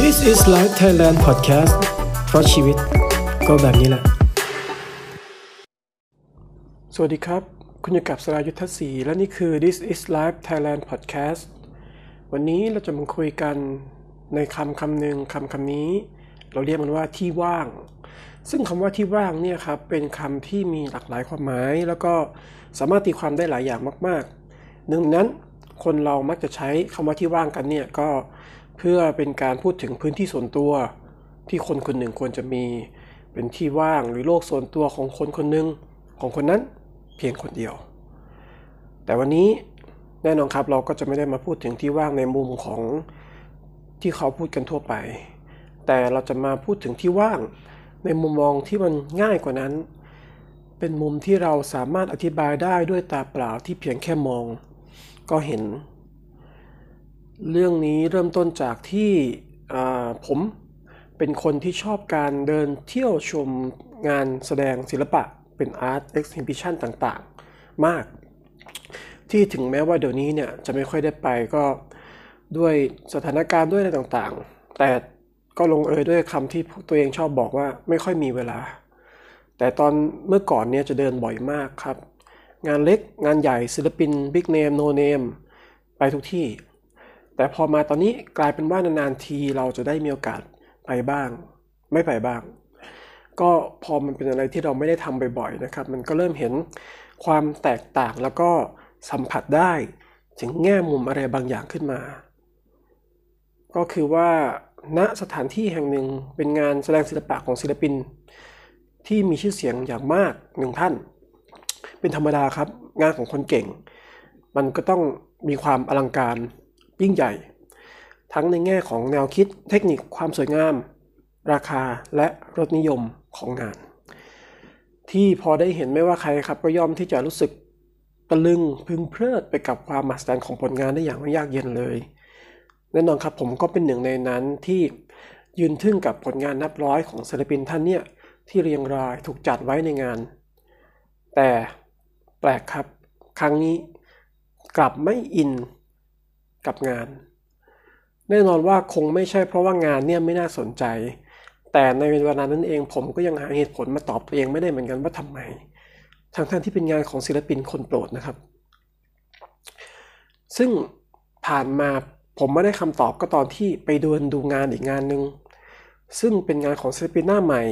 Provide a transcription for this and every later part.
This is Life Thailand Podcast เพราะชีวิตก็แบบนี้แหละ สวัสดีครับ คุณอยู่กับสรายุทธศรีและนี่คือ This is Life Thailand Podcast วันนี้เราจะมาคุยกันในคำคำหนึ่งคำคำนี้ เราเรียกมันว่าที่ว่าง ซึ่งคำว่าที่ว่างเนี่ยครับเป็นคำที่มีหลากหลายความหมาย แล้วก็สามารถตีความได้หลายอย่างมาก ๆ หนึ่งนั้น คนเรามักจะใช้คำว่าที่ว่างกันเนี่ยก็เพื่อเป็นการพูดถึงพื้นที่ส่วนตัว ที่คนคนหนึ่งควรจะมี เป็นที่ว่างหรือโลกส่วนตัวของคนคนหนึ่งของคนนั้นเพียงคนเดียว แต่วันนี้แน่นอนครับเราก็จะไม่ได้มาพูดถึงที่ว่างในมุมของที่เขาพูดกันทั่วไป แต่เราจะมาพูดถึงที่ว่างในมุมมองที่มันง่ายกว่านั้น เป็นมุมที่เราสามารถอธิบายได้ด้วยตาเปล่าที่เพียงแค่มอง ก็เห็น เรื่องนี้เริ่มต้นจากที่ผมเป็นคนที่ชอบการเดินเที่ยวชมงานแสดงศิลปะเป็น art exhibition ต่างๆ มาก ที่ถึงแม้ว่าเดี๋ยวนี้เนี่ย จะไม่ค่อยได้ไปก็ด้วยสถานการณ์ด้วยอะไรต่างๆ แต่ก็ลงเอยด้วยคำที่ตัวเองชอบบอกว่าไม่ค่อยมีเวลา แต่ตอนเมื่อก่อนเนี่ยจะเดินบ่อยมากครับ งานเล็กงานใหญ่ศิลปินบิ๊กเนมโนเนมไปทุกที่ แต่พอมาตอนนี้กลายเป็นว่านานๆทีเราจะได้มีโอกาสไปบ้าง ไม่ไปบ้าง ก็พอมันเป็นอะไรที่เราไม่ได้ทำบ่อยๆนะครับ มันก็เริ่มเห็นความแตกต่างแล้วก็สัมผัสได้ถึงแง่มุมอะไรบางอย่างขึ้นมา ก็คือว่าณสถานที่แห่งหนึ่งเป็นงานแสดงศิลปะของศิลปิน ที่มีชื่อเสียงอย่างมากหนึ่งท่าน เป็นธรรมดาครับ งานของคนเก่ง มันก็ต้องมีความอลังการยิ่งใหญ่ ทั้งในแง่ของแนวคิดเทคนิคความสวยงาม ราคาและรสนิยมของงาน ที่พอได้เห็นไม่ว่าใครครับก็ย่อมที่จะรู้สึกตะลึงพึงเพลิดไปกับความมหัศจรรย์ของผลงานได้อย่างไม่ยากเย็นเลยแน่นอนครับผมก็เป็นหนึ่งในนั้นที่ยืนทึ่งกับผลงานนับร้อยของศิลปินท่านเนี่ยที่เรียงรายถูกจัดไว้ในงาน แต่ แปลกครับ ครั้งนี้กลับไม่อินกับงาน แน่นอนว่าคงไม่ใช่เพราะว่างานเนี่ยไม่น่าสนใจ แต่ในเวลานั้นเองผมก็ยังหาเหตุผลมาตอบตัวเองไม่ได้เหมือนกันว่าทำไมทั้งท่านที่เป็นงานของศิลปินคนโปรดนะครับ ซึ่งผ่านมาผมไม่ได้คำตอบก็ตอนที่ไปดูดูงานอีกงานหนึ่งซึ่งเป็นงานของศิลปินหน้าใหม่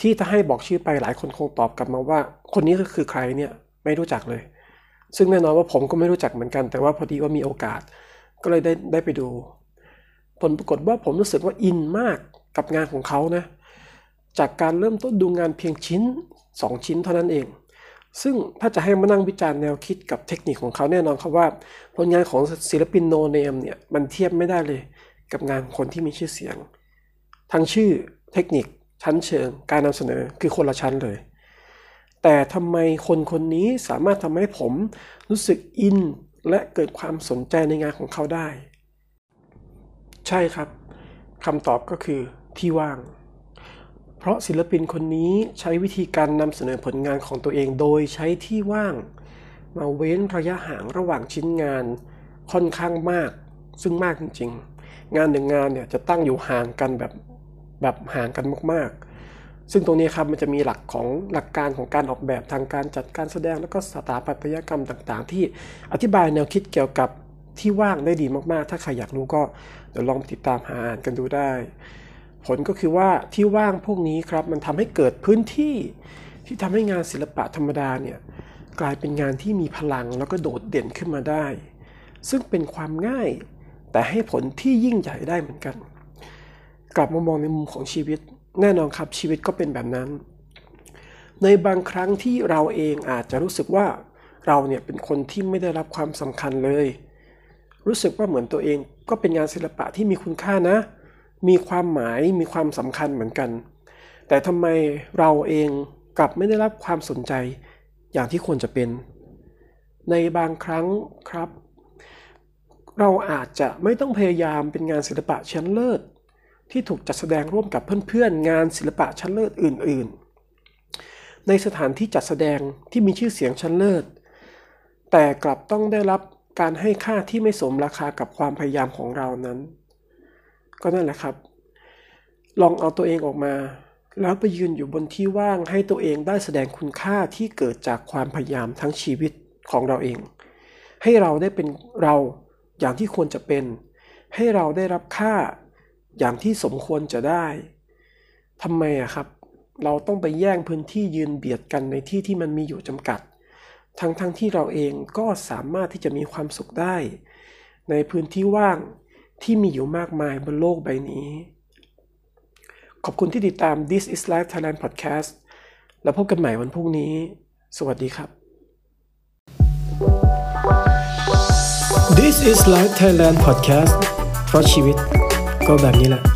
ที่ถ้าให้บอกชื่อไปหลายคนคงตอบกลับมาว่า คนนี้ก็คือใครเนี่ย ไม่รู้จักเลย ซึ่งแน่นอนว่าผมก็ไม่รู้จักเหมือนกัน แต่ว่าพอดีว่ามีโอกาส ก็เลยได้ได้ไปดู ผลปรากฏว่าผมรู้สึกว่าอินมากกับงานของเขานะ จากการเริ่มต้นดูงานเพียงชิ้น 2 ชิ้นเท่านั้นเอง ซึ่งถ้าจะให้มานั่งวิจารณ์แนวคิดกับเทคนิคของเขาแน่นอนครับว่าผลงานของศิลปินโนเนมเนี่ยมันเทียบไม่ได้เลยกับงานคนที่มีชื่อเสียง ทั้งชื่อเทคนิคชั้นเชิง การนำเสนอคือคนละชั้นเลย แต่ทำไมคนคนนี้สามารถทำให้ผมรู้สึกอิน และเกิดความสนใจในงานของเขาได้ ใช่ครับคำตอบก็คือที่ว่าง เพราะศิลปินคนนี้ใช้วิธีการนำเสนอผลงานของตัวเองโดยใช้ที่ว่าง มาเว้นระยะห่างระหว่างชิ้นงานค่อนข้างมาก ซึ่งมากจริง ๆ งานหนึ่งงานเนี่ยจะตั้งอยู่ห่างกันแบบแบบห่างกันมากๆ ซึ่งตรงนี้ครับมันจะมีหลักของหลักการของการออกแบบทางการจัดการแสดง แล้วก็สถาปัตยกรรมต่าง ๆ ที่อธิบายแนวคิดเกี่ยวกับที่ว่างได้ดีมากๆ ถ้าใครอยากรู้ก็เดี๋ยวลองติดตามหาอ่านกันดูได้ ผลก็คือว่าที่ว่างพวกนี้ครับมันทำให้เกิดพื้นที่ที่ทำให้งานศิลปะธรรมดาเนี่ยกลายเป็นงานที่มีพลังแล้วก็โดดเด่นขึ้นมาได้ ซึ่งเป็นความง่ายแต่ให้ผลที่ยิ่งใหญ่ได้เหมือนกัน กลับมามองในมุมของชีวิต แน่นอนครับชีวิตก็เป็นแบบนั้น ในบางครั้งที่เราเองอาจจะรู้สึกว่าเราเนี่ยเป็นคนที่ไม่ได้รับความสำคัญเลย รู้สึกว่าเหมือนตัวเองก็เป็นงานศิลปะที่มีคุณค่านะ มีความหมายมีความสำคัญเหมือนกัน แต่ทำไมเราเองกลับไม่ได้รับความสนใจอย่างที่ควรจะเป็น ในบางครั้งครับ เราอาจจะไม่ต้องพยายามเป็นงานศิลปะชั้นเลิศ ที่ถูกจัดแสดงร่วมกับเพื่อนๆ งานศิลปะชั้นเลิศอื่น ๆ ในสถานที่จัดแสดงที่มีชื่อเสียงชั้นเลิศ แต่กลับต้องได้รับการให้ค่าที่ไม่สมราคากับความพยายามของเรานั้น ก็นั่นแหละครับ ลองเอาตัวเองออกมา แล้วไปยืนอยู่บนที่ว่างให้ตัวเองได้แสดงคุณค่าที่เกิดจากความพยายามทั้งชีวิตของเราเอง ให้เราได้เป็นเราอย่างที่ควรจะเป็น ให้เราได้รับค่า อย่างที่สมควรจะได้ทำไมอะครับ เราต้องไปแย่งพื้นที่ยืนเบียดกันในที่ที่มันมีอยู่จำกัด ทั้งๆทที่เราเองก็สามารถที่จะมีความสุขได้ ในพื้นที่ว่างที่มีอยู่มากมายบนโลกใบนี้ ขอบคุณที่ติดตาม This is Life Thailand Podcast แล้วพบกันใหม่วันพรุ่งนี้ สวัสดีครับ This is Life Thailand Podcast เพราะชีวิต ก็แบบนี้แหละ